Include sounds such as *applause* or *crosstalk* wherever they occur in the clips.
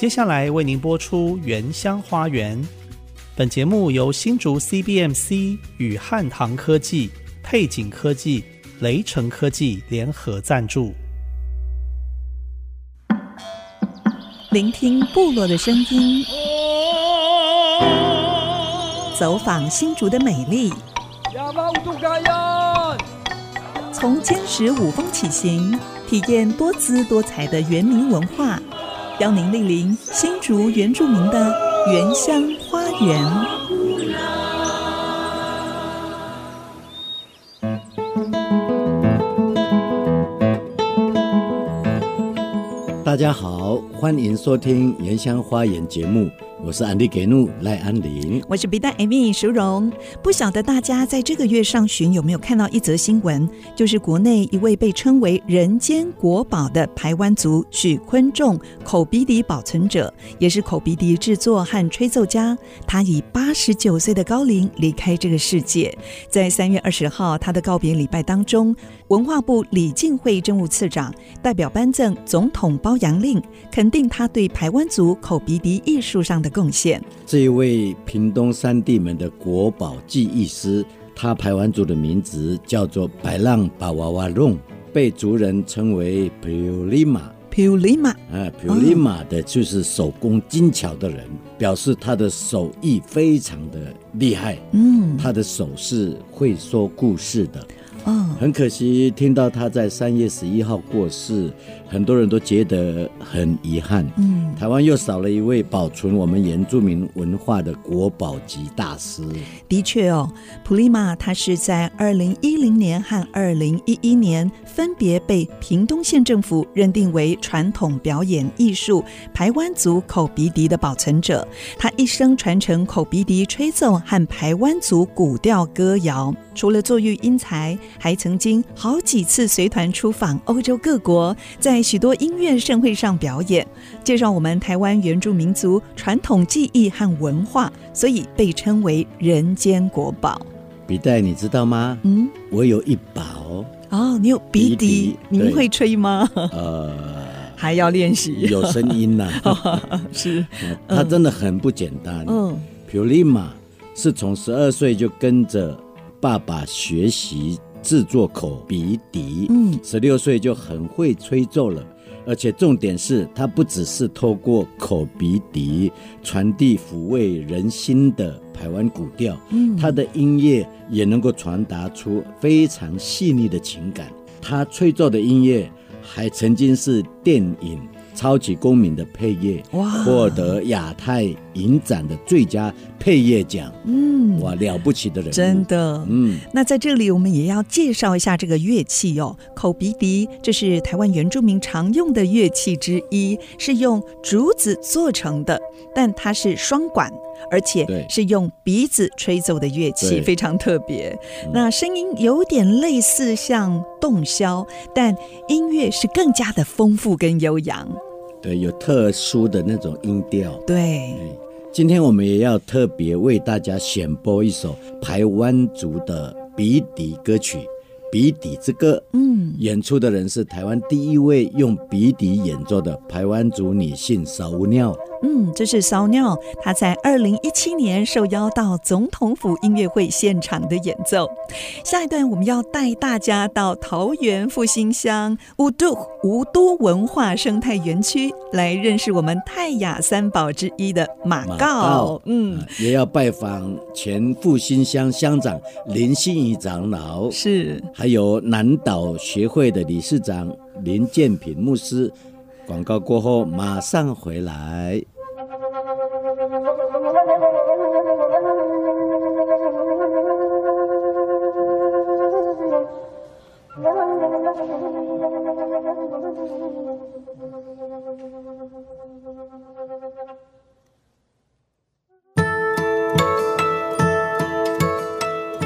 接下来为您播出《原乡花园》。本节目由新竹 CBMC 与汉唐科技、配景科技、雷城科技联合赞助。聆听部落的声音，走访新竹的美丽。从坚实五峰起行，体验多姿多彩的原民文化，邀您莅临新竹原住民的原乡花园。大家好，欢迎收听《原乡花园》节目。我是安迪给怒赖安林，我是比达艾米淑荣。不晓得大家在这个月上旬有没有看到一则新闻，就是国内一位被称为“人间国宝”的台湾族许昆仲口鼻笛保存者，也是口鼻笛制作和吹奏家。他以八十九岁的高龄离开这个世界。在三月二十号，他的告别礼拜当中，文化部李进惠政务次长代表颁赠总统褒扬令，肯定他对排湾族口鼻笛艺术上的贡献。这一位屏东三地门的国宝技艺师，他排湾族的名字叫做白浪巴娃娃弄，被族人称为普利马。普利马啊，普利马的就是手工精巧的人，哦、表示他的手艺非常的厉害。嗯，他的手是会说故事的。哦，很可惜，听到他在三月十一号过世，很多人都觉得很遗憾。嗯，台湾又少了一位保存我们原住民文化的国宝级大师。的确哦，普利玛他是在二零一零年和二零一一年分别被屏东县政府认定为传统表演艺术排湾族口鼻笛的保存者。他一生传承口鼻笛吹奏和排湾族古调歌谣，除了作育英才。还曾经好几次随团出访欧洲各国，在许多音乐盛会上表演，介绍我们台湾原住民族传统技艺和文化，所以被称为人间国宝。笔袋，你知道吗？嗯，我有一把哦。哦，你有鼻笛，您会吹吗？呃，还要练习，有声音呐、啊。*laughs* 是，他真的很不简单。嗯，普利玛是从十二岁就跟着爸爸学习。制作口鼻笛，嗯，十六岁就很会吹奏了，而且重点是他不只是透过口鼻笛传递抚慰人心的台湾古调，嗯，他的音乐也能够传达出非常细腻的情感。他吹奏的音乐还曾经是电影。超级公民的配乐，哇，获得亚太影展的最佳配乐奖，嗯，哇，了不起的人，真的，嗯。那在这里，我们也要介绍一下这个乐器哦，口鼻笛，这是台湾原住民常用的乐器之一，是用竹子做成的，但它是双管，而且是用鼻子吹奏的乐器，非常特别。那声音有点类似像洞箫，但音乐是更加的丰富跟悠扬。对，有特殊的那种音调。对，今天我们也要特别为大家选播一首排湾族的鼻笛歌曲《鼻笛之歌》。嗯，演出的人是台湾第一位用鼻笛演奏的台湾族女性扫巫鸟。嗯，这是骚尿，她在二零一七年受邀到总统府音乐会现场的演奏。下一段我们要带大家到桃园复兴乡五都吴都文化生态园区，来认识我们泰雅三宝之一的马告。马告嗯，也要拜访前复兴乡乡长林心怡长老，是，还有南岛学会的理事长林建平牧师。广告过后，马上回来。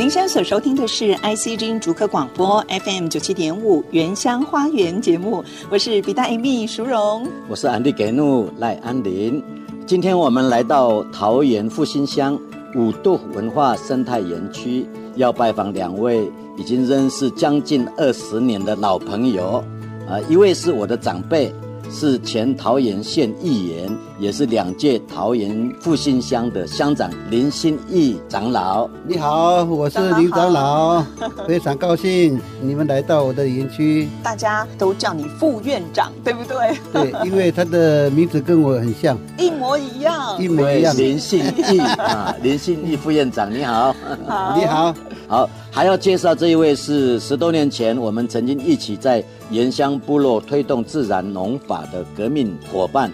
您现在所收听的是 ICG 竹科广播 FM 九七点五原乡花园节目，我是比大 Amy 淑荣，我是安迪给怒赖安林。今天我们来到桃园复兴乡五度文化生态园区，要拜访两位已经认识将近二十年的老朋友。啊，一位是我的长辈，是前桃园县议员，也是两届桃园复兴乡的乡长林新义长老。你好，我是林长老，非常高兴你们来到我的园区。大家都叫你副院长，对不对？对，因为他的名字跟我很像，一模一样，一模一样。林信义 *laughs* 啊，林信义副院长，你好，好，你好，好，还要介绍这一位是十多年前我们曾经一起在原乡部落推动自然农法的革命伙伴，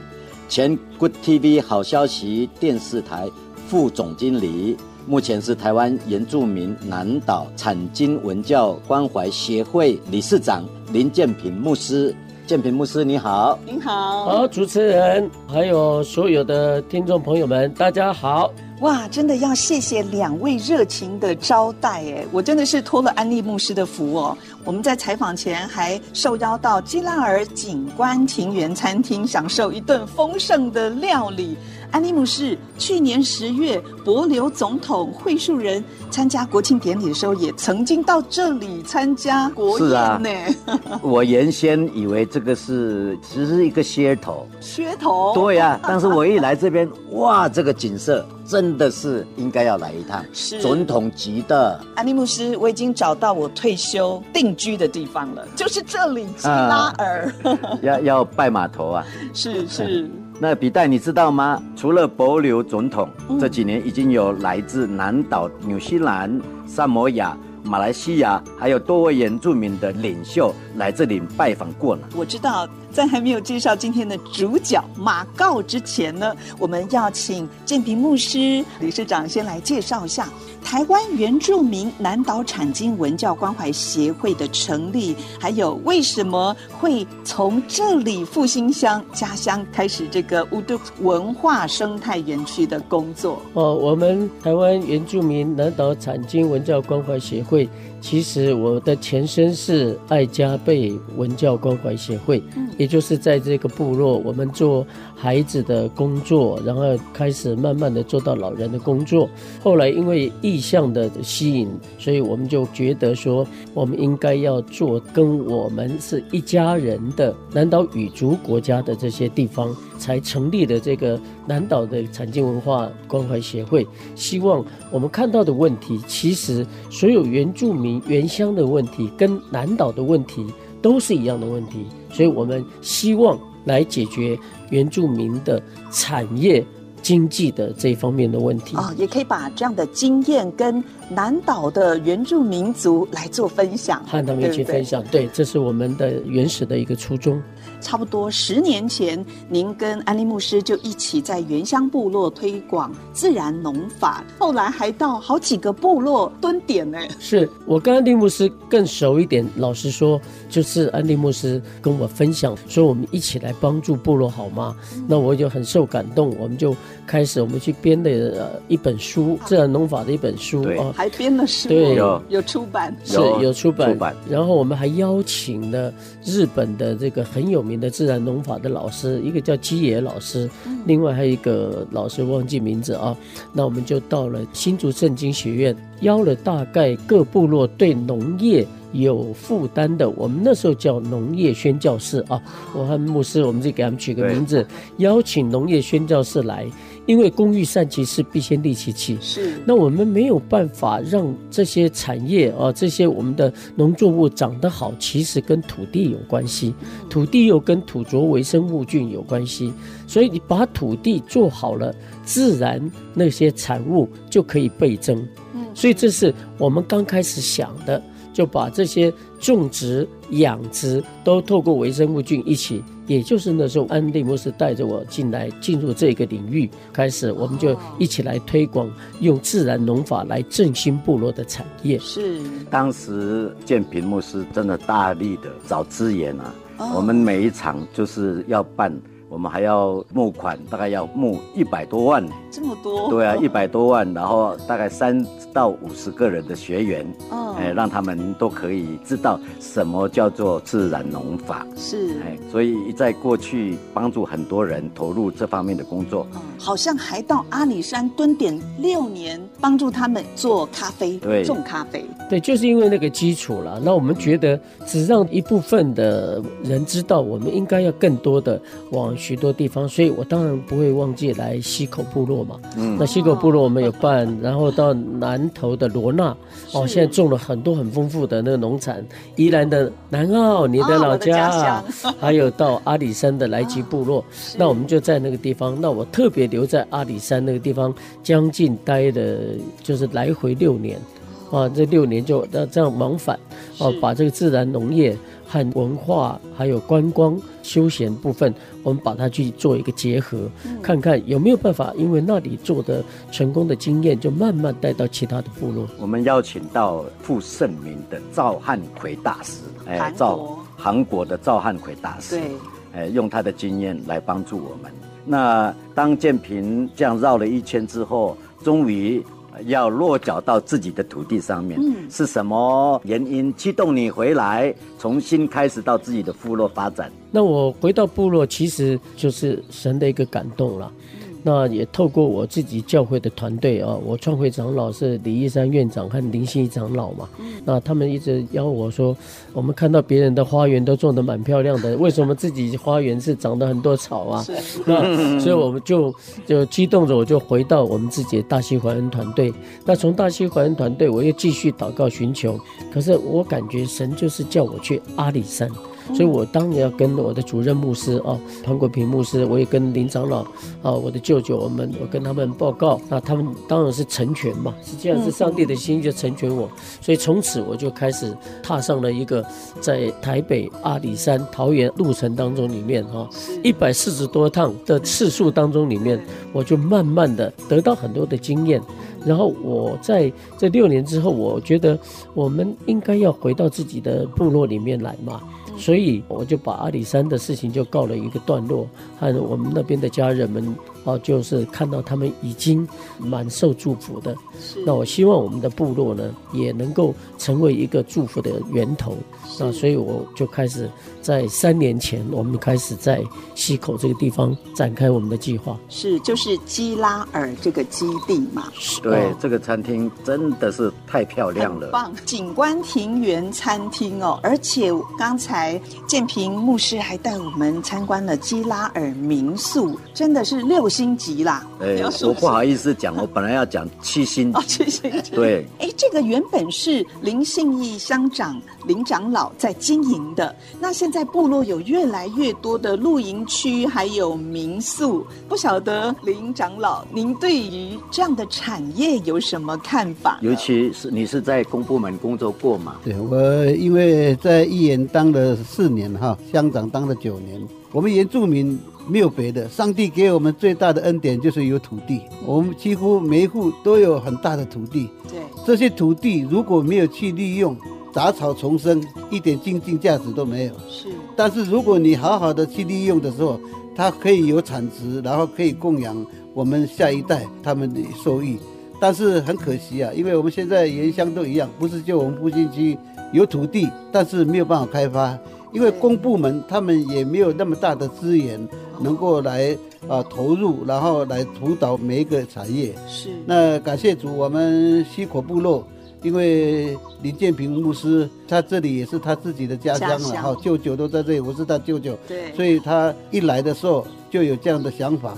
前 Good TV 好消息电视台副总经理，目前是台湾原住民南岛产经文教关怀协会理事长林建平牧师。建平牧师，你好，您好，好，主持人，还有所有的听众朋友们，大家好。哇，真的要谢谢两位热情的招待哎，我真的是托了安利牧师的福哦。我们在采访前还受邀到基拉尔景观庭园餐厅，享受一顿丰盛的料理。安利牧师去年十月，帛琉总统会树人参加国庆典礼的时候，也曾经到这里参加国宴呢。*laughs* 我原先以为这个是只是一个噱头，噱头。对呀、啊，但是我一来这边，哇，这个景色真的是应该要来一趟。是总统级的。安利牧师，我已经找到我退休定居的地方了，就是这里，基拉尔。啊、要要拜码头啊？是 *laughs* 是。那比代你知道吗？除了博留总统，这几年已经有来自南岛、纽西兰、萨摩亚。马来西亚还有多位原住民的领袖来这里拜访过了。我知道，在还没有介绍今天的主角马告之前呢，我们要请建平牧师理事长先来介绍一下台湾原住民南岛产经文教关怀协会的成立，还有为什么会从这里复兴乡家乡开始这个乌都文化生态园区的工作。哦，我们台湾原住民南岛产经文教关怀协会。会，其实我的前身是爱家贝文教关怀协会，也就是在这个部落，我们做孩子的工作，然后开始慢慢的做到老人的工作。后来因为意向的吸引，所以我们就觉得说，我们应该要做跟我们是一家人的南岛语族国家的这些地方。才成立的这个南岛的产经文化关怀协会，希望我们看到的问题，其实所有原住民原乡的问题跟南岛的问题都是一样的问题，所以我们希望来解决原住民的产业经济的这方面的问题啊、哦，也可以把这样的经验跟南岛的原住民族来做分享，和他们一起分享，对，对，对，这是我们的原始的一个初衷。差不多十年前，您跟安利牧师就一起在原乡部落推广自然农法，后来还到好几个部落蹲点呢。是我跟安利牧师更熟一点，老实说，就是安利牧师跟我分享说，我们一起来帮助部落好吗？嗯、那我就很受感动，我们就开始我们去编的一本书，自然农法的一本书啊，还编了书，对，有。有出版，是有出版，然后我们还邀请了日本的这个很有名。名的自然农法的老师，一个叫基野老师，另外还有一个老师忘记名字啊。那我们就到了新竹圣经学院，邀了大概各部落对农业有负担的，我们那时候叫农业宣教士啊。我和牧师，我们就给他们取个名字，邀请农业宣教士来。因为工欲善其事，必先利其器。是，那我们没有办法让这些产业啊，这些我们的农作物长得好，其实跟土地有关系，土地又跟土著微生物菌有关系。所以你把土地做好了，自然那些产物就可以倍增。嗯，所以这是我们刚开始想的，就把这些种植、养殖都透过微生物菌一起。也就是那时候，安利牧师带着我进来，进入这个领域，开始我们就一起来推广，用自然农法来振兴部落的产业。是，当时建平牧师真的大力的找资源啊，我们每一场就是要办我们还要募款，大概要募一百多万。这么多？对啊，一百多万，然后大概三到五十个人的学员，哦，哎，让他们都可以知道什么叫做自然农法。是，哎，所以在过去帮助很多人投入这方面的工作。嗯，好像还到阿里山蹲点六年，帮助他们做咖啡，对，种咖啡。对，就是因为那个基础了。那我们觉得，只让一部分的人知道，我们应该要更多的往许多地方。所以我当然不会忘记来溪口部落嘛。嗯，那溪口部落我们有办，然后到南投的罗纳，哦，现在种了很多很丰富的那个农产。宜兰的南澳，你的老家，啊，还有到阿里山的来吉部落。那我们就在那个地方。那我特别留在阿里山那个地方，将近待的就是来回六年。啊，这六年就那这样往返，啊，把这个自然农业和文化还有观光休闲部分，我们把它去做一个结合，看看有没有办法，因为那里做的成功的经验，就慢慢带到其他的部落。我们邀请到负盛名的赵汉奎大师，哎，赵韩国的赵汉奎大师，对，哎，用他的经验来帮助我们。那当建平这样绕了一圈之后，终于。要落脚到自己的土地上面，嗯，是什么原因驱动你回来，重新开始到自己的部落发展？那我回到部落，其实就是神的一个感动了。那也透过我自己教会的团队啊，我创会长老是李一山院长和林信义长老嘛，那他们一直邀我说，我们看到别人的花园都种得蛮漂亮的，为什么自己花园是长得很多草啊？那 *laughs* 所以我们就就激动着，我就回到我们自己的大西怀恩团队。那从大西怀恩团队，我又继续祷告寻求，可是我感觉神就是叫我去阿里山。所以，我当然要跟我的主任牧师啊，潘国平牧师，我也跟林长老啊，我的舅舅，我们我跟他们报告，那他们当然是成全嘛，实际上是上帝的心就成全我，所以从此我就开始踏上了一个在台北阿里山桃园路程当中里面哈，一百四十多趟的次数当中里面，我就慢慢的得到很多的经验，然后我在这六年之后，我觉得我们应该要回到自己的部落里面来嘛。所以我就把阿里山的事情就告了一个段落，和我们那边的家人们啊，就是看到他们已经蛮受祝福的。那我希望我们的部落呢，也能够成为一个祝福的源头。那所以我就开始在三年前，我们开始在溪口这个地方展开我们的计划。是，就是基拉尔这个基地嘛。对，这个餐厅真的是太漂亮了，棒！景观庭园餐厅哦，而且刚才建平牧师还带我们参观了基拉尔民宿，真的是六星级啦。哎，我不好意思讲，我本来要讲七星级。*laughs* 哦，七星级。对。哎，这个原本是林信义乡长林长老在经营的，那现在部落有越来越多的露营区，还有民宿，不晓得林长老，您对于这样的产业有什么看法？尤其是你是在公部门工作过嘛？对，我因为在议员当了四年哈，乡长当了九年，我们原住民没有别的，上帝给我们最大的恩典就是有土地，我们几乎每一户都有很大的土地。对，这些土地如果没有去利用。杂草丛生，一点经济价值都没有。是，但是如果你好好的去利用的时候，它可以有产值，然后可以供养我们下一代他们的收益。但是很可惜啊，因为我们现在原乡都一样，不是就我们复兴区有土地，但是没有办法开发，因为公部门他们也没有那么大的资源能够来啊投入，然后来辅导每一个产业。是，那感谢主，我们西口部落。因为林建平牧师，他这里也是他自己的家乡了，哈，舅舅都在这里，我是他舅舅，对，所以他一来的时候就有这样的想法，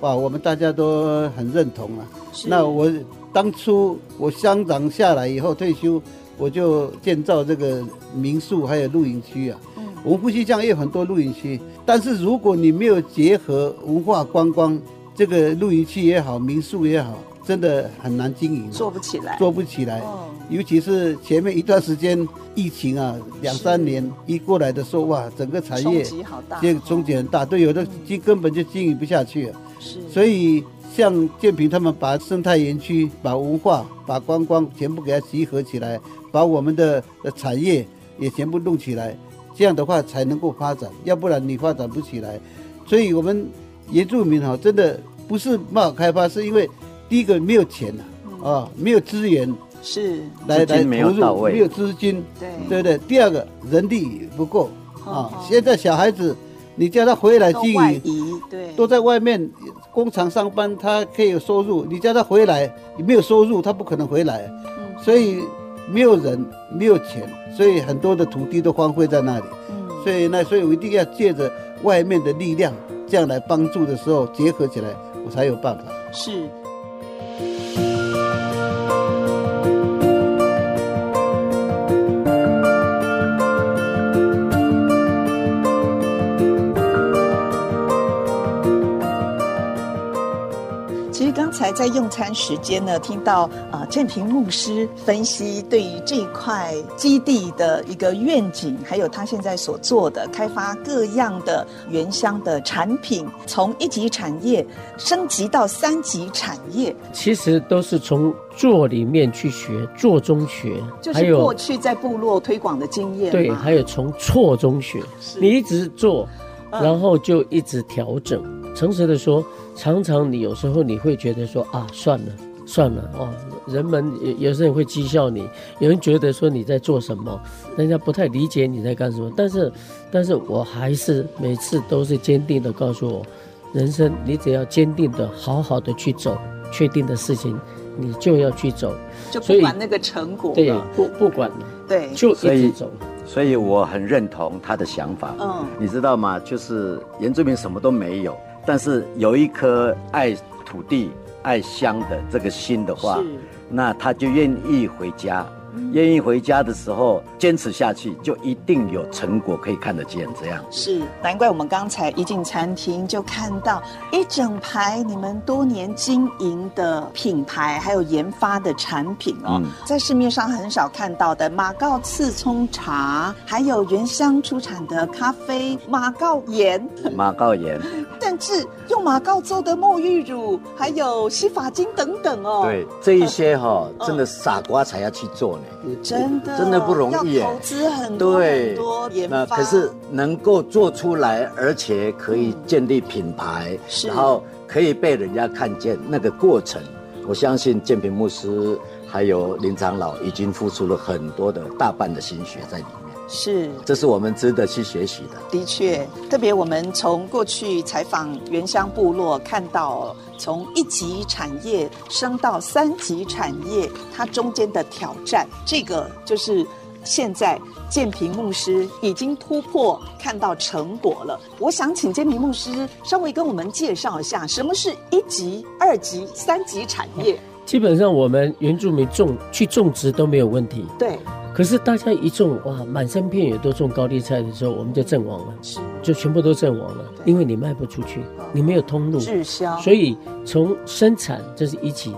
哇，我们大家都很认同啊。那我当初我乡长下来以后退休，我就建造这个民宿还有露营区啊。嗯，我们夫妻乡也有很多露营区，但是如果你没有结合文化观光，这个露营区也好，民宿也好。真的很难经营，做不起来，做不起来。尤其是前面一段时间疫情啊，两三年一过来的时候，哇，整个产业冲击好大，这个冲击很大，对，有的经根本就经营不下去了。是，所以像建平他们把生态园区、把文化、把观光全部给它集合起来，把我们的产业也全部弄起来，这样的话才能够发展，要不然你发展不起来。所以我们原住民哈，真的不是不好开发，是因为第一个没有钱呐，啊，没有资源，是。来来投入，没有到位，没有资金，对。对对。第二个人力不够啊，现在小孩子你叫他回来经营，对，都在外面工厂上班，他可以有收入，你叫他回来，你没有收入，他不可能回来，所以没有人，没有钱，所以很多的土地都荒废在那里。所以那，所以我一定要借着外面的力量，这样来帮助的时候，结合起来，我才有办法。是。在用餐时间呢，听到啊，建平牧师分析对于这一块基地的一个愿景，还有他现在所做的开发各样的原乡的产品，从一级产业升级到三级产业，其实都是从做里面去学，做中学，就是过去在部落推广的经验。对，还有从错中学，你一直做，然后就一直调整。诚实的说。常常你有时候你会觉得说啊，算了算了哦，人们有有些人会讥笑你，有人觉得说你在做什么，人家不太理解你在干什么。但是，但是我还是每次都是坚定的告诉我，人生你只要坚定的好好的去走，确定的事情你就要去走，就不管那个成果，对，不不管了，对，就一直走。所以我很认同他的想法，嗯，你知道吗？就是原住民什么都没有。但是有一颗爱土地、爱乡的这个心的话，那他就愿意回家。愿意回家的时候，坚持下去，就一定有成果可以看得见。这样。是。难怪我们刚才一进餐厅就看到一整排你们多年经营的品牌，还有研发的产品哦，嗯、在市面上很少看到的马告刺葱茶，还有原乡出产的咖啡马告盐，马告盐，*laughs* 甚至用马告做的沐浴乳，还有洗发精等等哦。对，这一些哈、哦，*laughs* 真的傻瓜才要去做呢。真的真的不容易，投资很多很多对，那可是能够做出来，而且可以建立品牌，然后可以被人家看见那个过程，我相信建平牧师还有林长老已经付出了很多的大半的心血在里面。是，这是我们值得去学习的。的确，特别我们从过去采访原乡部落，看到从一级产业升到三级产业，它中间的挑战，这个就是现在建平牧师已经突破，看到成果了。我想请建平牧师稍微跟我们介绍一下，什么是一级、二级、三级产业？基本上，我们原住民种去种植都没有问题。对。可是大家一种哇，满山遍野都种高丽菜的时候，我们就阵亡了，是，就全部都阵亡了，因为你卖不出去，你没有通路，滞销。所以从生产这是一级，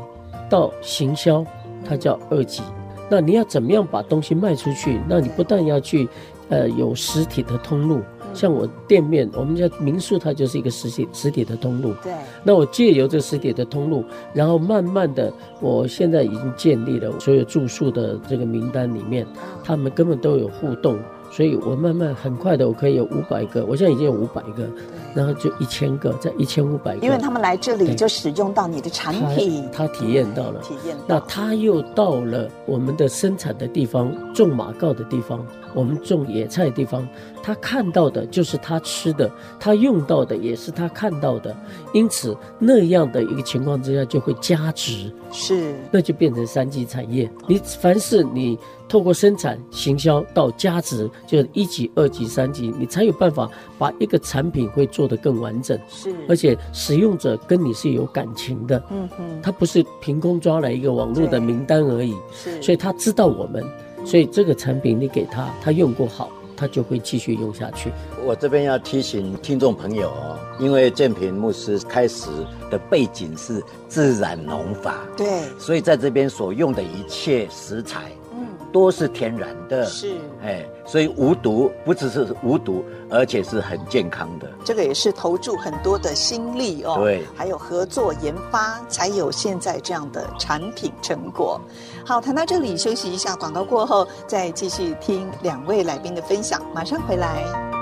到行销它叫二级。那你要怎么样把东西卖出去？那你不但要去，呃，有实体的通路。像我店面，我们家民宿，它就是一个实体实体的通路。对。那我借由这实体的通路，然后慢慢的，我现在已经建立了所有住宿的这个名单里面，他们根本都有互动。所以我慢慢很快的，我可以有五百个，我现在已经有五百个，然后就一千个，在一千五百个。因为他们来这里就使用到你的产品，他，他体验到了，体验。那他又到了我们的生产的地方，种马告的地方，我们种野菜的地方，他看到的就是他吃的，他用到的也是他看到的，因此那样的一个情况之下就会加值，是，那就变成三级产业。你凡是你。透过生产、行销到加值，就是一级、二级、三级，你才有办法把一个产品会做得更完整。是，而且使用者跟你是有感情的。嗯哼，他不是凭空抓来一个网络的名单而已。是，所以他知道我们，所以这个产品你给他，他用过好，他就会继续用下去。我这边要提醒听众朋友哦，因为建平牧师开始的背景是自然农法，对，所以在这边所用的一切食材。都是天然的，是，哎，所以无毒，不只是无毒，而且是很健康的。这个也是投注很多的心力哦，对，还有合作研发，才有现在这样的产品成果。好，谈到这里，休息一下，广告过后再继续听两位来宾的分享，马上回来。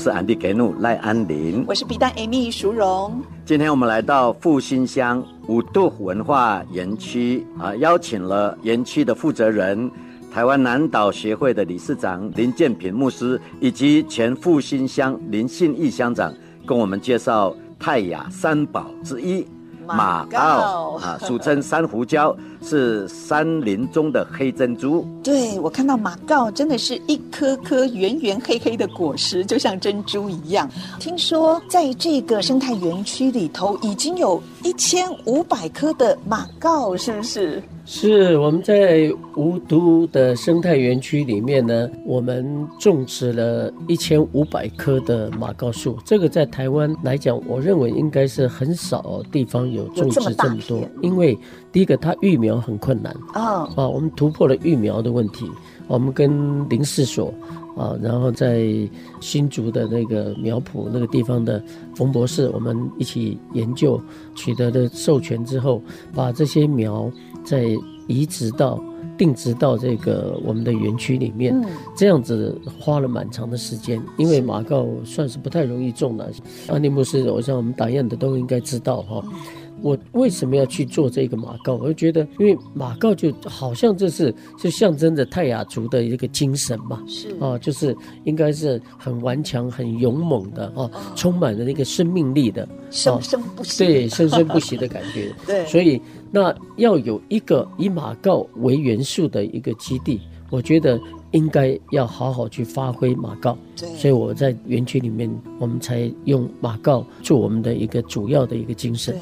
是安迪格努赖安林，我是皮蛋 Amy 淑荣。今天我们来到复兴乡五度文化园区啊，邀请了园区的负责人，台湾南岛协会的理事长林建平牧师，以及前复兴乡林信义乡长，跟我们介绍泰雅三宝之一。马告啊，俗称珊瑚礁，是山林中的黑珍珠。对，我看到马告真的是一颗颗圆圆黑黑的果实，就像珍珠一样。听说在这个生态园区里头，已经有一千五百颗的马告，是不是？是我们在无毒的生态园区里面呢，我们种植了一千五百棵的马告树。这个在台湾来讲，我认为应该是很少地方有种植这么多。因为第一个，它育苗很困难啊，啊，我们突破了育苗的问题。我们跟林试所啊，然后在新竹的那个苗圃那个地方的冯博士，我们一起研究，取得的授权之后，把这些苗。再移植到定植到这个我们的园区里面，这样子花了蛮长的时间，因为马告算是不太容易种的。安利牧师，我想我们打样的都应该知道哈。我为什么要去做这个马告？我就觉得，因为马告就好像这是就象征着泰雅族的一个精神嘛，是。啊，就是应该是很顽强、很勇猛的啊，充满了那个生命力的，生生不息，对，生生不息的感觉。*laughs* 对，所以那要有一个以马告为元素的一个基地，我觉得应该要好好去发挥马告。对，所以我在园区里面，我们才用马告做我们的一个主要的一个精神。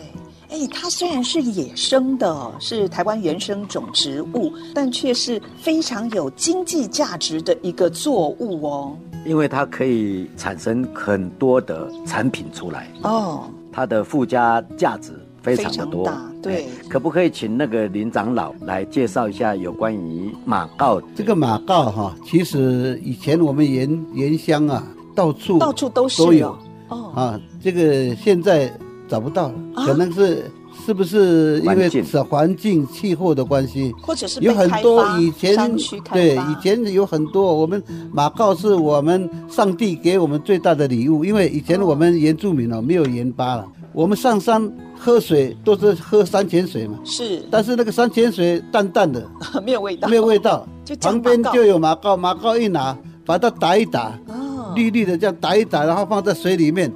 哎，它虽然是野生的，是台湾原生种植物，但却是非常有经济价值的一个作物哦。因为它可以产生很多的产品出来哦，它的附加价值非常的多。大对，可不可以请那个林长老来介绍一下有关于马告？这个马告哈，其实以前我们原原乡啊，到处到处都是都有哦啊，这个现在。找不到了，可能是是不是因为是环境气候的关系，或者是有很多以前对以前有很多我们马告是我们上帝给我们最大的礼物，因为以前我们原住民哦没有盐巴了，我们上山喝水都是喝山泉水嘛，是，但是那个山泉水淡淡的，*laughs* 没有味道，没有味道，旁边就有马告，马告一拿把它打一打，绿绿的这样打一打，然后放在水里面。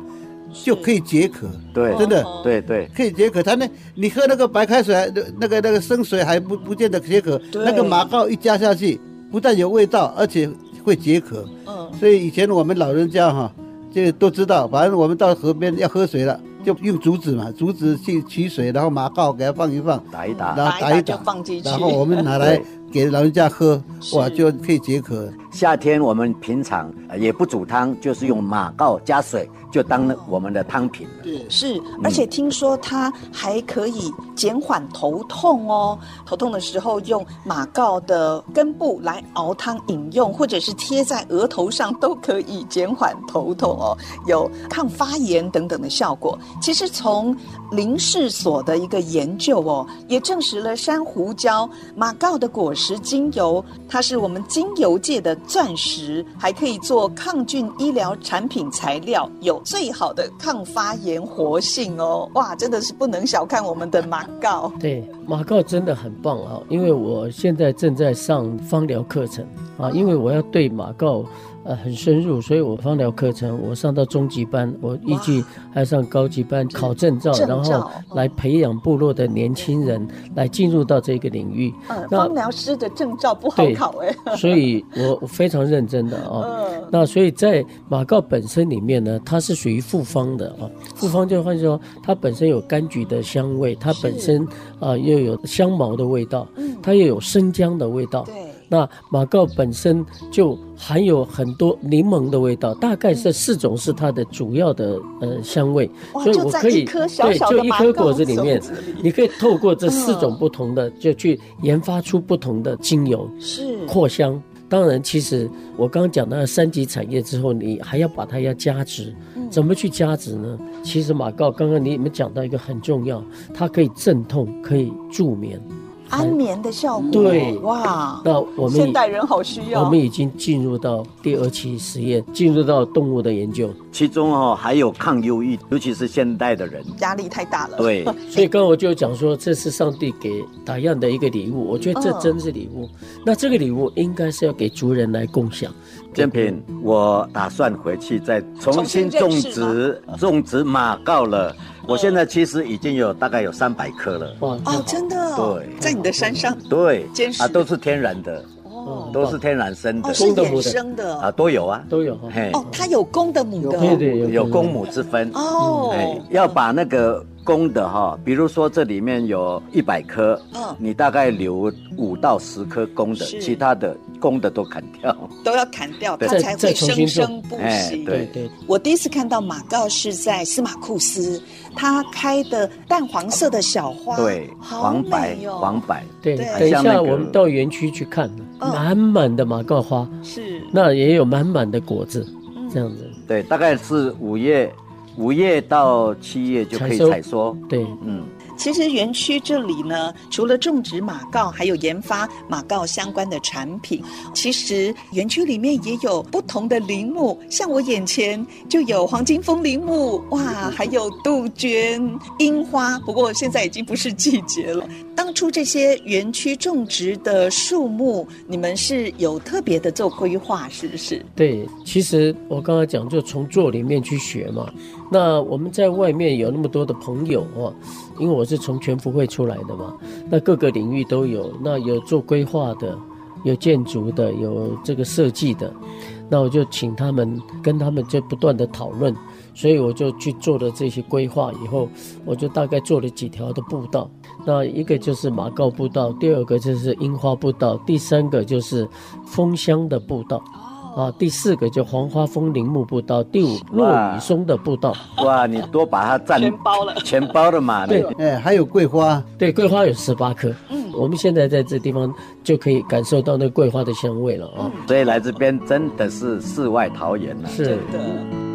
就可以解渴，对，真的，对对，可以解渴。它那，你喝那个白开水，那个那个生水还不不见得解渴。那个马告一加下去，不但有味道，而且会解渴。嗯，所以以前我们老人家哈，就都知道，反正我们到河边要喝水了，就用竹子嘛，竹子去取水，然后马告给它放一放，打一打，然后打一打，然后我们拿来给老人家喝，哇，就可以解渴。夏天我们平常也不煮汤，就是用马告加水。就当了我们的汤品了。对，是，而且听说它还可以减缓头痛哦。头痛的时候用马告的根部来熬汤饮用，或者是贴在额头上，都可以减缓头痛哦，有抗发炎等等的效果。其实从林氏所的一个研究哦，也证实了山胡椒马告的果实石精油，它是我们精油界的钻石，还可以做抗菌医疗产品材料，有。最好的抗发炎活性哦，哇，真的是不能小看我们的马告。对，马告真的很棒啊，因为我现在正在上芳疗课程啊，因为我要对马告。呃，很深入，所以我芳疗课程我上到中级班，我预计还上高级班考证照，然后来培养部落的年轻人来进入到这个领域。嗯，芳疗师的证照不好考哎，所以我非常认真的啊。嗯，那所以在马告本身里面呢，它是属于复方的啊，复方就换句话说，它本身有柑橘的香味，它本身啊又有香茅的味道，它又有生姜的味道。对。那马告本身就含有很多柠檬的味道，大概这四种是它的主要的呃香味，所以我可以对，就一颗果子里面，你可以透过这四种不同的，就去研发出不同的精油，是扩香。当然，其实我刚刚讲到三级产业之后，你还要把它要加值，怎么去加值呢？其实马告刚刚你们讲到一个很重要，它可以镇痛，可以助眠。安眠的效果。对，哇，那我们现代人好需要。我们已经进入到第二期实验，进入到动物的研究，其中哦还有抗忧郁，尤其是现代的人压力太大了。对，*laughs* 所以刚刚我就讲说，这是上帝给打样的一个礼物，我觉得这真是礼物。那这个礼物应该是要给族人来共享。建平，我打算回去再重新种植种植马告了。我现在其实已经有大概有三百棵了。哦，真的？对，在你的山上。对，啊，都是天然的，哦，都是天然生的，哦，是野生的啊，都有啊，都有。嘿，哦，它有公的母的，对对，有公母之分。哦，要把那个。公的哈，比如说这里面有一百颗，嗯，你大概留五到十颗公的，其他的公的都砍掉，都要砍掉，它才会生生不息。对。对，我第一次看到马告是在司马库斯，它开的淡黄色的小花，对，黄白黄白，对。等一下我们到园区去看，满满的马告花，是，那也有满满的果子，这样子。对，大概是五月。五月到七月就可以采收，对，嗯。其实园区这里呢，除了种植马告，还有研发马告相关的产品。其实园区里面也有不同的林木，像我眼前就有黄金风林木，哇，还有杜鹃、樱花。不过现在已经不是季节了。当初这些园区种植的树木，你们是有特别的做规划，是不是？对，其实我刚才讲，就从做里面去学嘛。那我们在外面有那么多的朋友哦。因为我是从全福会出来的嘛，那各个领域都有，那有做规划的，有建筑的，有这个设计的，那我就请他们跟他们就不断的讨论，所以我就去做了这些规划以后，我就大概做了几条的步道，那一个就是马告步道，第二个就是樱花步道，第三个就是枫香的步道。啊，第四个就黄花风铃木步道，第五落羽松的步道。哇，你多把它占全包了，全包了嘛？对，哎，还有桂花，对，桂花有十八棵。嗯，我们现在在这地方就可以感受到那桂花的香味了啊。所以来这边真的是世外桃源了。是的。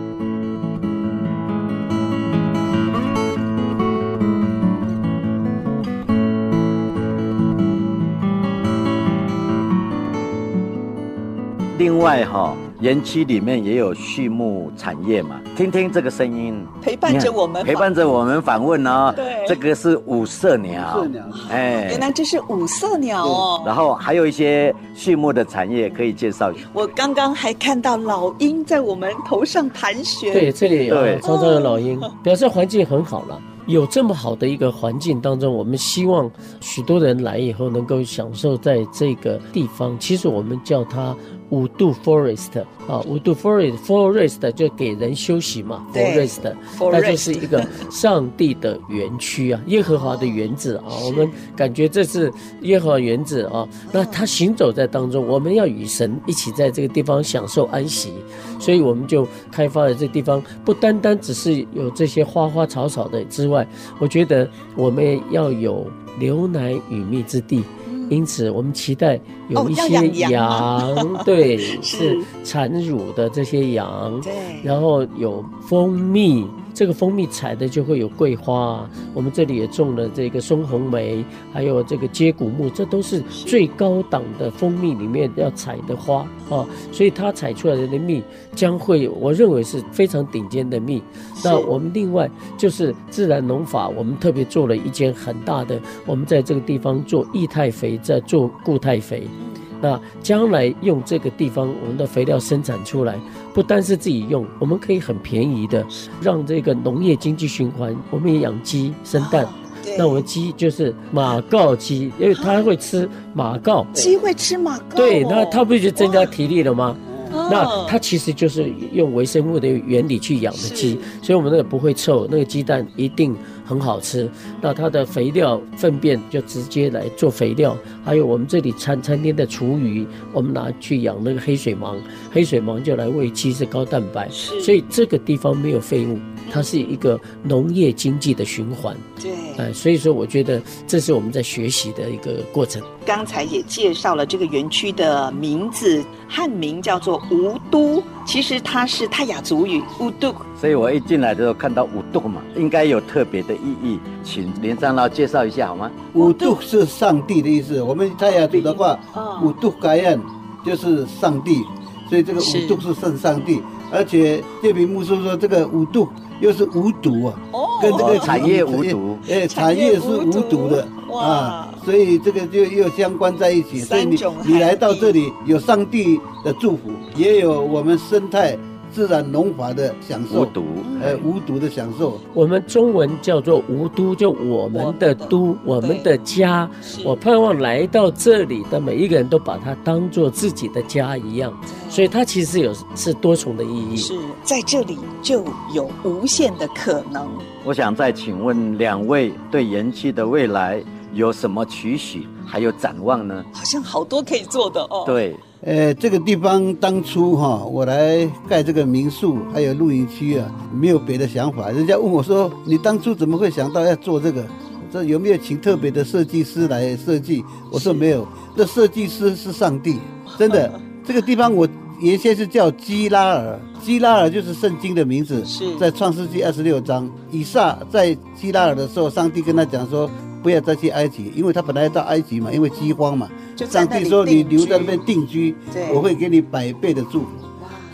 另外哈，园区里面也有畜牧产业嘛，听听这个声音，陪伴着我们，陪伴着我们访问哦。对，这个是五色鸟，五色鸟，哎，原来这是五色鸟哦。然后还有一些畜牧的产业可以介绍。我刚刚还看到老鹰在我们头上盘旋。对，这里有常常有老鹰，表示环境很好了。有这么好的一个环境当中，我们希望许多人来以后能够享受在这个地方。其实我们叫它五度 forest 啊，五度 forest forest 就给人休息嘛，forest，那就是一个上帝的园区啊，耶和华的园子啊。我们感觉这是耶和华园子啊，那他行走在当中，我们要与神一起在这个地方享受安息，所以我们就开发了这地方，不单单只是有这些花花草草的之外。我觉得我们要有牛奶与蜜之地，因此我们期待有一些羊，对，*laughs* 是。产乳的这些羊，对，然后有蜂蜜。这个蜂蜜采的就会有桂花，我们这里也种了这个松红梅，还有这个接骨木，这都是最高档的蜂蜜里面要采的花啊，所以它采出来的蜜将会，我认为是非常顶尖的蜜。那我们另外就是自然农法，我们特别做了一间很大的，我们在这个地方做液态肥，在做固态肥。那将来用这个地方我们的肥料生产出来，不单是自己用，我们可以很便宜的让这个农业经济循环。我们也养鸡生蛋，哦、那我们鸡就是马告鸡，因为它会吃马告。鸡会吃马告？对，那它不就增加体力了吗？那它其实就是用微生物的原理去养的鸡，所以我们那个不会臭，那个鸡蛋一定很好吃。那它的肥料粪便就直接来做肥料，还有我们这里餐餐厅的厨余，我们拿去养那个黑水虻，黑水虻就来喂鸡，是高蛋白。所以这个地方没有废物，它是一个农业经济的循环。对。呃，所以说我觉得这是我们在学习的一个过程。刚才也介绍了这个园区的名字，汉名叫做吴都，其实它是泰雅族语乌都。所以我一进来的时候看到五度嘛，应该有特别的意义，请连长老介绍一下好吗？五度是上帝的意思，我们泰雅族的话，五度盖恩就是上帝，所以这个五度是圣上帝，而且建平牧师说这个五度又是无毒啊，跟这个产业无毒，哎，产业是无毒的啊，所以这个就又相关在一起，所以你你来到这里有上帝的祝福，也有我们生态。自然农法的享受，无毒，呃，无毒的享受。我们中文叫做无都，就我们的都，我们的家。我盼望来到这里的每一个人都把它当做自己的家一样，所以它其实有是多重的意义。是在这里就有无限的可能。我想再请问两位，对园区的未来有什么期许，还有展望呢？好像好多可以做的哦。对。呃，这个地方当初哈，我来盖这个民宿，还有露营区啊，没有别的想法。人家问我说：“你当初怎么会想到要做这个？这有没有请特别的设计师来设计？”我说：“没有，这设计师是上帝，*laughs* 真的。这个地方我原先是叫基拉尔，基拉尔就是圣经的名字，是在创世纪二十六章。以撒在基拉尔的时候，上帝跟他讲说。”不要再去埃及，因为他本来要到埃及嘛，因为饥荒嘛。上帝说，你留在那边定居，我会给你百倍的祝福。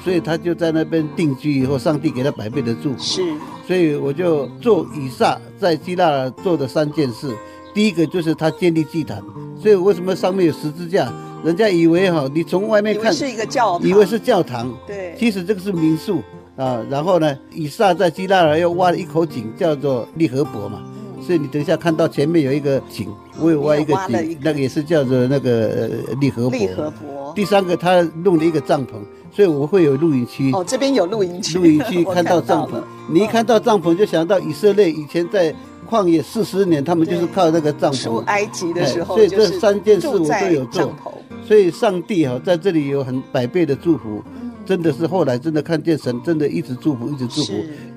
所以他就在那边定居以后，上帝给他百倍的祝福。是，所以我就做以撒在希腊做的三件事。第一个就是他建立祭坛，所以为什么上面有十字架？人家以为哈，你从外面看是一个教堂，以为是教堂。对，其实这个是民宿啊。然后呢，以撒在基拉尔又挖了一口井，叫做利河伯嘛。所以你等一下看到前面有一个井，我有挖一个井，那个也是叫做那个利河伯。利和伯。第三个，他弄了一个帐篷，所以我会有露营区。哦，这边有露营区。露营区 *laughs* 看到帐篷，你一看到帐篷就想到以色列以前在旷野四十年，他们就是靠那个帐篷。出埃及的时候，所以这三件事我都有做。所以上帝哈在这里有很百倍的祝福，真的是后来真的看见神真的一直祝福，一直祝福，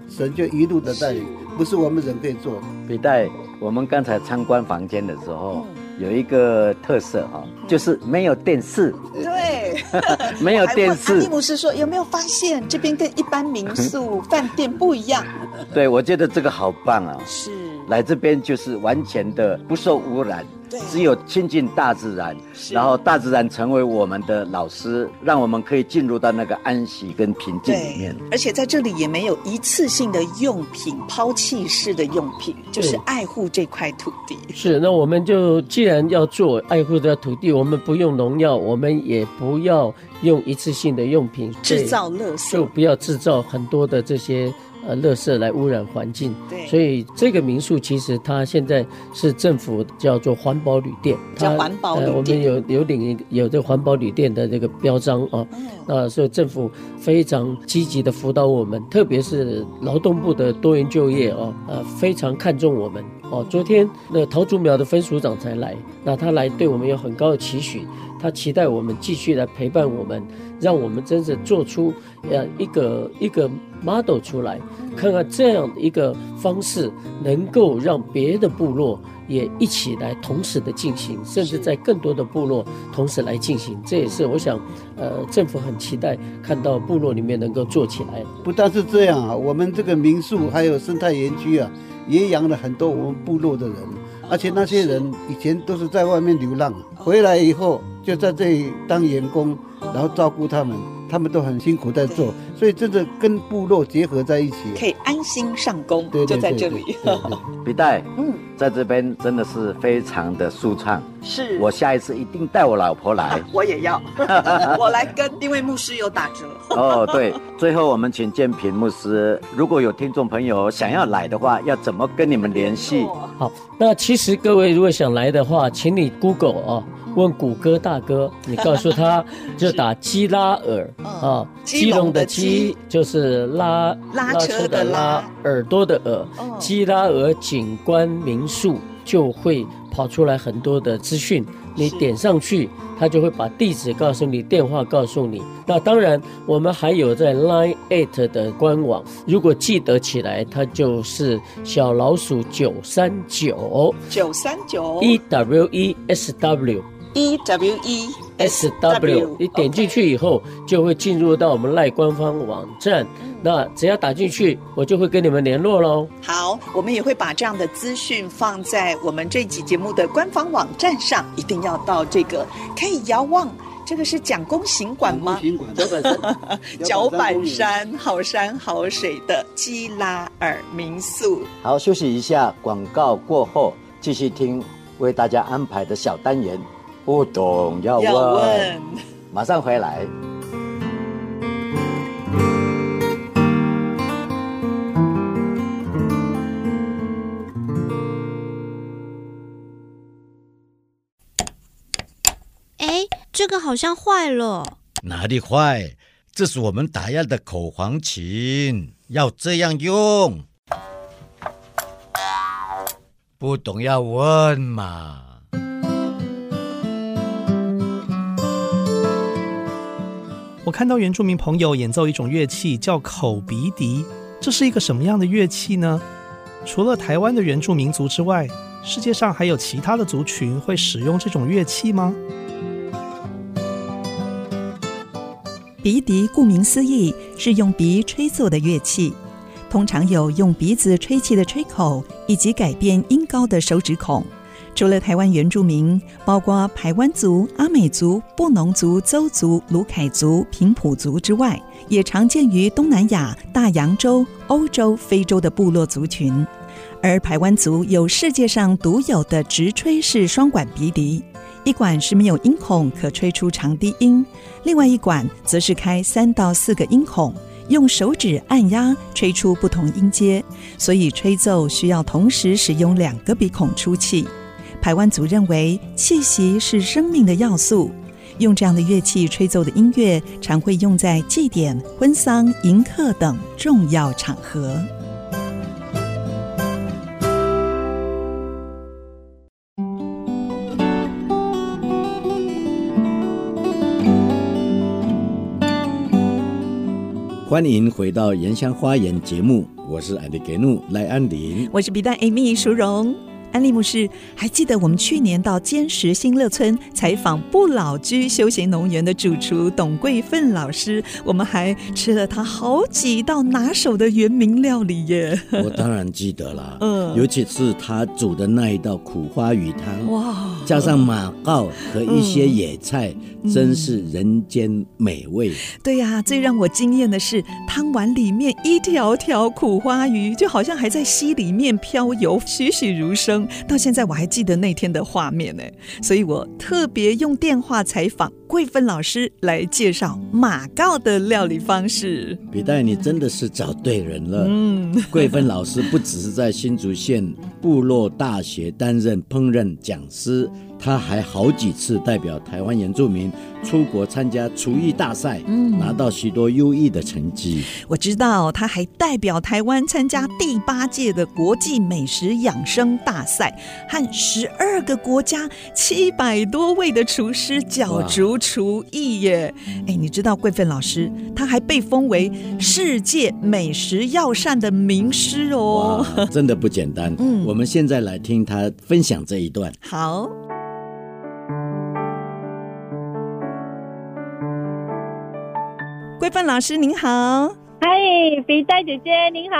神就一路的带领。不是我们人可以做的。笔袋，我们刚才参观房间的时候，有一个特色哈，就是没有电视。对，*laughs* 没有电视。阿弟牧师说，有没有发现这边跟一般民宿 *laughs* 饭店不一样？对，我觉得这个好棒啊。是。来这边就是完全的不受污染。对，只有亲近大自然，然后大自然成为我们的老师，让我们可以进入到那个安息跟平静里面。而且在这里也没有一次性的用品，抛弃式的用品，就是爱护这块土地。是，那我们就既然要做爱护的土地，我们不用农药，我们也不要用一次性的用品制造垃圾，就不要制造很多的这些。呃，垃圾来污染环境，对，所以这个民宿其实它现在是政府叫做环保旅店，叫环保旅店。呃，我们有有领有这个环保旅店的这个标章啊，那所以政府非常积极的辅导我们，特别是劳动部的多元就业哦，呃，非常看重我们哦。昨天那陶竹苗的分署长才来，那他来对我们有很高的期许。他期待我们继续来陪伴我们，让我们真正做出呃一个一个 model 出来，看看这样的一个方式能够让别的部落也一起来同时的进行，甚至在更多的部落同时来进行。这也是我想，呃，政府很期待看到部落里面能够做起来。不但是这样啊，我们这个民宿还有生态园区啊，也养了很多我们部落的人，而且那些人以前都是在外面流浪，回来以后。就在这里当员工，然后照顾他们，他们都很辛苦在做，所以真的跟部落结合在一起，可以安心上工。对，就在这里。笔袋，*laughs* 嗯，在这边真的是非常的舒畅。是，我下一次一定带我老婆来。啊、*laughs* 我也要，*laughs* 我来跟，因为牧师有打折。哦，对，最后我们请建平牧师，如果有听众朋友想要来的话，要怎么跟你们联系？好，那其实各位如果想来的话，请你 Google 啊。问谷歌大哥，你告诉他，就打基拉尔啊，基隆的基就是拉拉车的拉，耳朵的耳，基拉尔景观民宿就会跑出来很多的资讯，你点上去，它就会把地址告诉你，电话告诉你。那当然，我们还有在 Line at 的官网，如果记得起来，它就是小老鼠九三九。九三九。E W E S W E W E S W。你点进去以后，就会进入到我们赖官方网站。那只要打进去，我就会跟你们联络喽。好，我们也会把这样的资讯放在我们这集节目的官方网站上，一定要到这个可以遥望。这个是蒋公行馆吗？行馆，脚 *laughs* 板山，脚板山好山好水的基拉尔民宿。好，休息一下，广告过后继续听为大家安排的小单元。不懂要问，要问马上回来。哎这个好像坏了，哪里坏？这是我们打样的口簧琴，要这样用。不懂要问嘛。我看到原住民朋友演奏一种乐器叫口鼻笛，这是一个什么样的乐器呢？除了台湾的原住民族之外，世界上还有其他的族群会使用这种乐器吗？鼻笛顾名思义是用鼻吹奏的乐器，通常有用鼻子吹气的吹口，以及改变音高的手指孔。除了台湾原住民，包括排湾族、阿美族、布农族、邹族、鲁凯族、平埔族之外，也常见于东南亚、大洋洲、欧洲、非洲的部落族群。而排湾族有世界上独有的直吹式双管鼻笛。一管是没有音孔，可吹出长低音；另外一管则是开三到四个音孔，用手指按压吹出不同音阶，所以吹奏需要同时使用两个鼻孔出气。排湾族认为气息是生命的要素，用这样的乐器吹奏的音乐常会用在祭典、婚丧、迎客等重要场合。欢迎回到《原乡花园》节目，我是安迪格努赖安林，我是皮蛋 Amy 淑荣。安利牧师，还记得我们去年到坚实新乐村采访不老居休闲农园的主厨董桂芬老师，我们还吃了他好几道拿手的原名料理耶。*laughs* 我当然记得啦，嗯，尤其是他煮的那一道苦花鱼汤，哇，加上马告和一些野菜，嗯、真是人间美味。对呀、啊，最让我惊艳的是汤碗里面一条条苦花鱼，就好像还在溪里面飘游，栩栩如生。到现在我还记得那天的画面呢，所以我特别用电话采访桂芬老师来介绍马告的料理方式。笔旦，你真的是找对人了。嗯，桂芬老师不只是在新竹县部落大学担任烹饪讲师。他还好几次代表台湾原住民出国参加厨艺大赛，嗯，拿到许多优异的成绩。我知道他还代表台湾参加第八届的国际美食养生大赛，和十二个国家七百多位的厨师角逐厨艺耶。哎，你知道桂芬老师他还被封为世界美食药膳的名师哦，真的不简单。嗯，我们现在来听他分享这一段。好。桂芬老师您好，嗨，比代姐姐您好，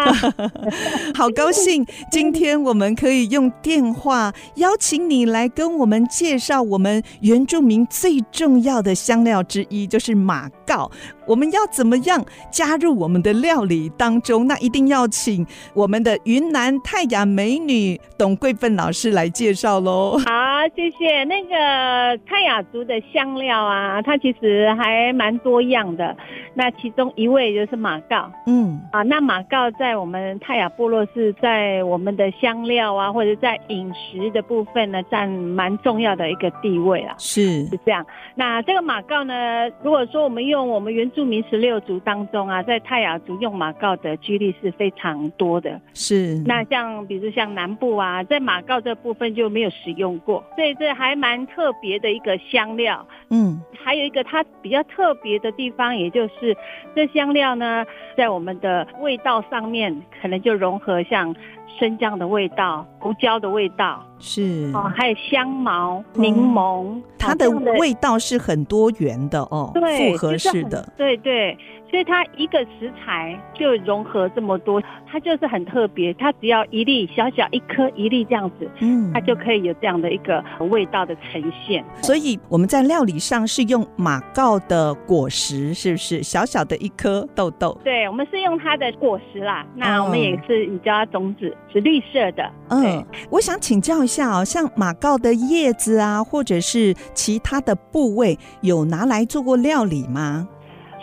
*laughs* 好高兴今天我们可以用电话邀请你来跟我们介绍我们原住民最重要的香料之一，就是马告。我们要怎么样加入我们的料理当中？那一定要请我们的云南泰雅美女董桂芬老师来介绍喽。好。谢谢。那个泰雅族的香料啊，它其实还蛮多样的。那其中一位就是马告，嗯啊，那马告在我们泰雅部落是在我们的香料啊，或者在饮食的部分呢，占蛮重要的一个地位啦。是是这样。那这个马告呢，如果说我们用我们原住民十六族当中啊，在泰雅族用马告的几率是非常多的。是。那像比如像南部啊，在马告这部分就没有使用过，所以这还蛮特别的一个香料。嗯，还有一个它比较特别的地方，也就是。这香料呢，在我们的味道上面，可能就融合像生姜的味道、胡椒的味道，是哦，还有香茅、柠檬，嗯，它的味道是很多元的哦，对，复合式的，对对。所以它一个食材就融合这么多，它就是很特别。它只要一粒小小一颗一粒这样子，嗯，它就可以有这样的一个味道的呈现。所以我们在料理上是用马告的果实，是不是小小的一颗豆豆？对，我们是用它的果实啦。那我们也是，你叫它种子是绿色的。嗯，我想请教一下哦，像马告的叶子啊，或者是其他的部位，有拿来做过料理吗？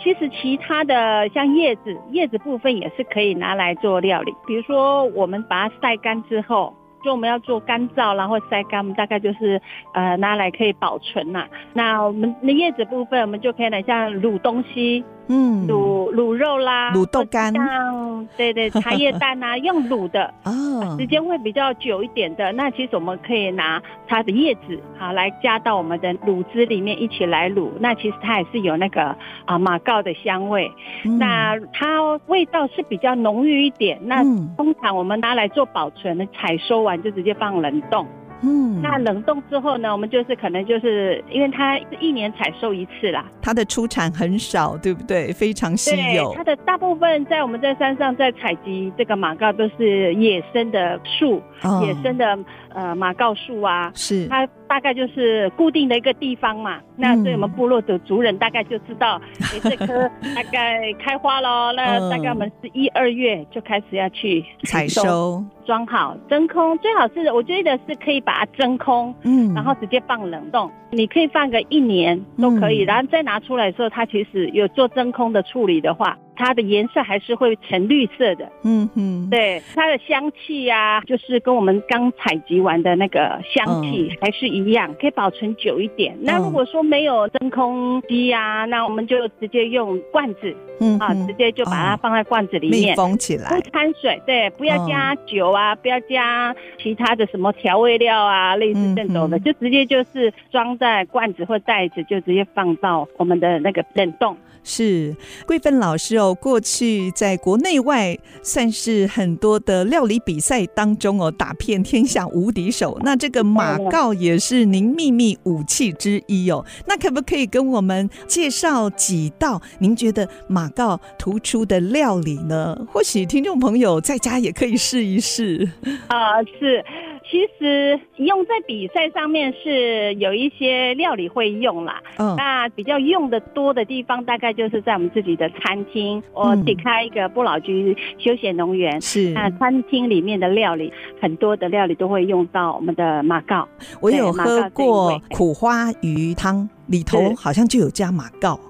其实其他的像叶子，叶子部分也是可以拿来做料理。比如说，我们把它晒干之后，就我们要做干燥，然后晒干，我们大概就是呃拿来可以保存呐。那我们的叶子部分，我们就可以来像卤东西。嗯，卤卤肉啦，卤豆干，像对对 *laughs* 茶叶蛋啊，用卤的哦，时间会比较久一点的。那其实我们可以拿它的叶子好来加到我们的卤汁里面一起来卤。那其实它也是有那个啊马告的香味，嗯、那它味道是比较浓郁一点。那通常我们拿来做保存的，采收完就直接放冷冻。嗯，那冷冻之后呢，我们就是可能就是因为它是一年采收一次啦，它的出产很少，对不对？非常稀有。它的大部分在我们在山上在采集这个马告都是野生的树，哦、野生的呃马告树啊，是。它。大概就是固定的一个地方嘛，那所以我们部落的族人大概就知道，*laughs* 哎、嗯，这棵大概开花喽，那大概我们是一二月就开始要去采收，装好真空，最好是我觉得是可以把它真空，嗯，然后直接放冷冻，你可以放个一年都可以，嗯、然后再拿出来的时候，它其实有做真空的处理的话。它的颜色还是会呈绿色的，嗯哼，对，它的香气呀、啊，就是跟我们刚采集完的那个香气还是一样，可以保存久一点。那如果说没有真空机啊，那我们就直接用罐子，嗯啊，直接就把它放在罐子里面，密封起来，不掺水，对，不要加酒啊，不要加其他的什么调味料啊，类似这种的，就直接就是装在罐子或袋子，就直接放到我们的那个冷冻。是桂芬老师哦，过去在国内外算是很多的料理比赛当中哦，打遍天下无敌手。那这个马告也是您秘密武器之一哦。那可不可以跟我们介绍几道您觉得马告突出的料理呢？或许听众朋友在家也可以试一试啊。是。其实用在比赛上面是有一些料理会用啦，嗯，那比较用的多的地方，大概就是在我们自己的餐厅。我只开一个不老居休闲农园，是那餐厅里面的料理，很多的料理都会用到我们的马告。我有喝过苦花鱼汤，里头好像就有加马告。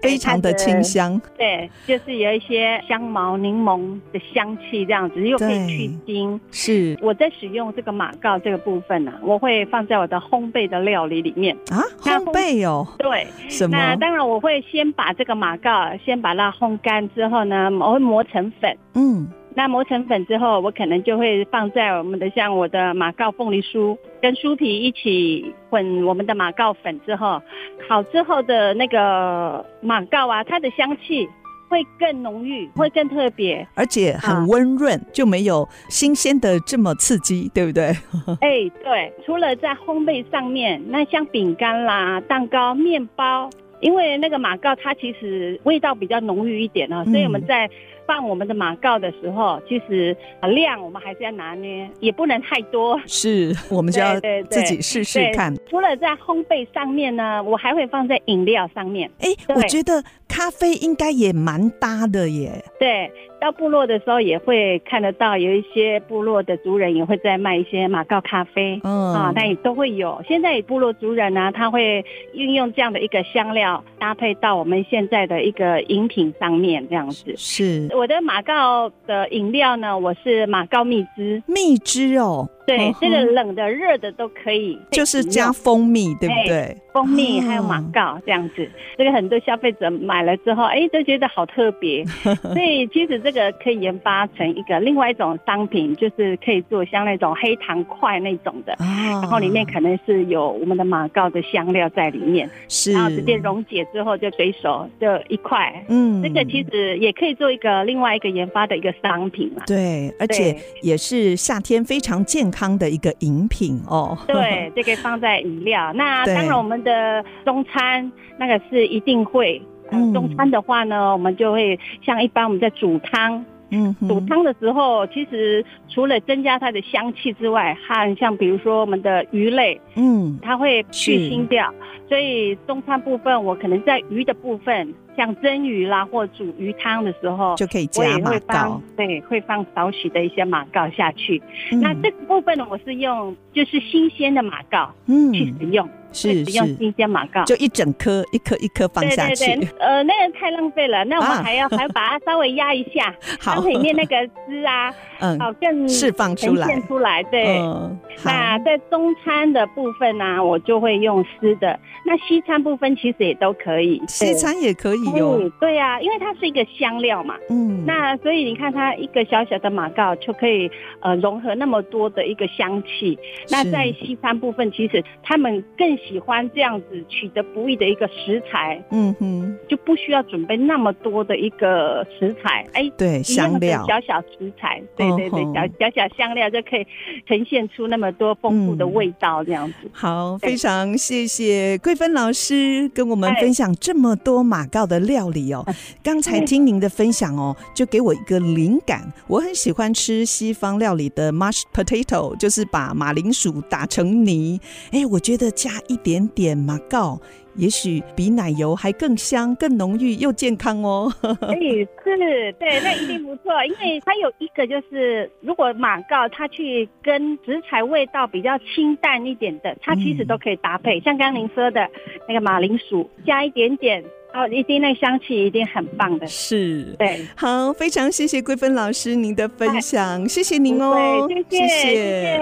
对，非常的清香。对，就是有一些香茅、柠檬的香气，这样子又可以去腥。是我在使用这个马告这个部分呢、啊，我会放在我的烘焙的料理里面啊。烘焙哦，对，什么？那当然我会先把这个马告先把它烘干之后呢，我会磨成粉。嗯。那磨成粉之后，我可能就会放在我们的像我的马告凤梨酥跟酥皮一起混我们的马告粉之后，烤之后的那个马告啊，它的香气会更浓郁，会更特别，而且很温润，啊、就没有新鲜的这么刺激，对不对？*laughs* 哎、欸，对。除了在烘焙上面，那像饼干啦、蛋糕、面包，因为那个马告它其实味道比较浓郁一点啊，所以我们在放我们的马告的时候，其实量我们还是要拿捏，也不能太多。是，我们就要自己试试看。除了在烘焙上面呢，我还会放在饮料上面。哎，我觉得咖啡应该也蛮搭的耶。对。到部落的时候，也会看得到有一些部落的族人也会在卖一些马告咖啡，嗯啊，那也都会有。现在部落族人呢、啊，他会运用这样的一个香料搭配到我们现在的一个饮品上面，这样子。是我的马告的饮料呢，我是马告蜜汁，蜜汁哦。对，这个冷的、热的都可以，就是加蜂蜜，对不对？蜂蜜还有马告这样子，这个很多消费者买了之后，哎，都觉得好特别。*laughs* 所以其实这个可以研发成一个另外一种商品，就是可以做像那种黑糖块那种的，然后里面可能是有我们的马告的香料在里面，是，然后直接溶解之后就随手就一块。嗯，这个其实也可以做一个另外一个研发的一个商品嘛。对，而且也是夏天非常健康。康的一个饮品哦，对，*laughs* 这个放在饮料。那当然，我们的中餐那个是一定会。嗯，中餐的话呢，我们就会像一般我们在煮汤，嗯，煮汤的时候，其实除了增加它的香气之外，还像比如说我们的鱼类，嗯，它会去腥掉。所以中餐部分，我可能在鱼的部分。像蒸鱼啦，或煮鱼汤的时候，就可以加马告。对，会放少许的一些马告下去。嗯、那这个部分呢，我是用就是新鲜的马告，嗯，去使用。是使用新鲜马告，就一整颗，一颗一颗放下去。对对对，呃，那个太浪费了。*laughs* 那我们还要、啊、还要把它稍微压一下，*laughs* 好，里面那个汁啊，嗯，好更释放出来，出来。对，嗯、那在中餐的部分呢、啊，我就会用湿的。那西餐部分其实也都可以，西餐也可以用。嗯、对啊，因为它是一个香料嘛。嗯，那所以你看，它一个小小的马告就可以呃融合那么多的一个香气。那在西餐部分，其实他们更喜欢这样子取得不易的一个食材，嗯哼，就不需要准备那么多的一个食材，哎，对，香料，小小食材，对对对，小小小香料就可以呈现出那么多丰富的味道，这样子。好，非常谢谢桂芬老师跟我们分享这么多马告的料理哦。*laughs* 刚才听您的分享哦，就给我一个灵感，我很喜欢吃西方料理的 mashed potato，就是把马铃薯打成泥，哎，我觉得加一点点马告，也许比奶油还更香、更浓郁又健康哦。哎，是，对，那一定不错，因为它有一个就是，如果马告它去跟食材味道比较清淡一点的，它其实都可以搭配。嗯、像刚刚您说的那个马铃薯，加一点点哦，一定那香气一定很棒的。是，对，好，非常谢谢桂芬老师您的分享，谢谢您哦，谢谢，谢谢。谢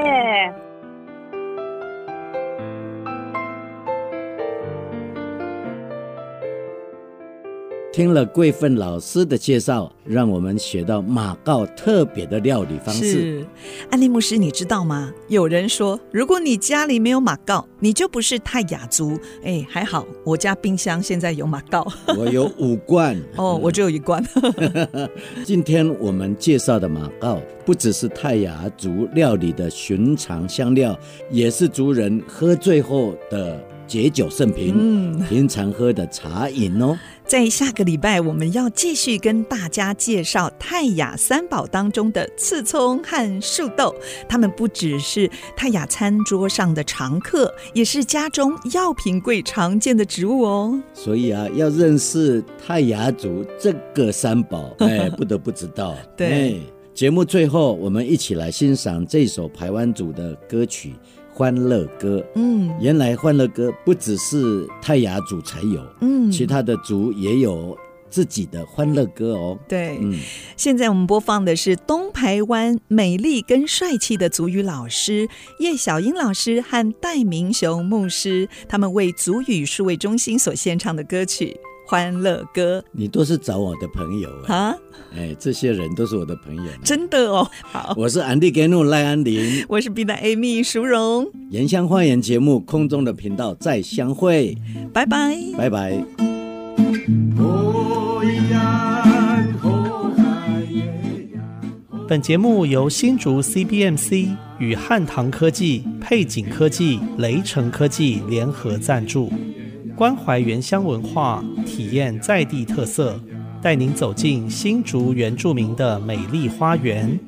谢听了桂芬老师的介绍，让我们学到马告特别的料理方式。是，安利牧师，你知道吗？有人说，如果你家里没有马告，你就不是泰雅族。哎，还好，我家冰箱现在有马告。我有五罐。哦，我只有一罐。*laughs* 今天我们介绍的马告，不只是泰雅族料理的寻常香料，也是族人喝醉后的解酒圣品。嗯，平常喝的茶饮哦。在下个礼拜，我们要继续跟大家介绍泰雅三宝当中的刺葱和树豆。它们不只是泰雅餐桌上的常客，也是家中药品柜常见的植物哦。所以啊，要认识泰雅族这个三宝，*laughs* 哎，不得不知道。对，哎，节目最后，我们一起来欣赏这首台湾族的歌曲。欢乐歌，嗯，原来欢乐歌不只是泰雅族才有，嗯，其他的族也有自己的欢乐歌哦。对，嗯，现在我们播放的是东台湾美丽跟帅气的族语老师叶小英老师和戴明雄牧师，他们为族语数位中心所献唱的歌曲。欢乐歌，你都是找我的朋友啊？哎，这些人都是我的朋友，真的哦。好，我是安迪格努赖安林，我是 B 站 Amy 淑荣。原乡花园节目空中的频道再相会，拜拜，拜拜。本节目由新竹 CBMC 与汉唐科技、配景科技、雷城科技联合赞助。关怀原乡文化，体验在地特色。带您走进新竹原住民的美丽花园。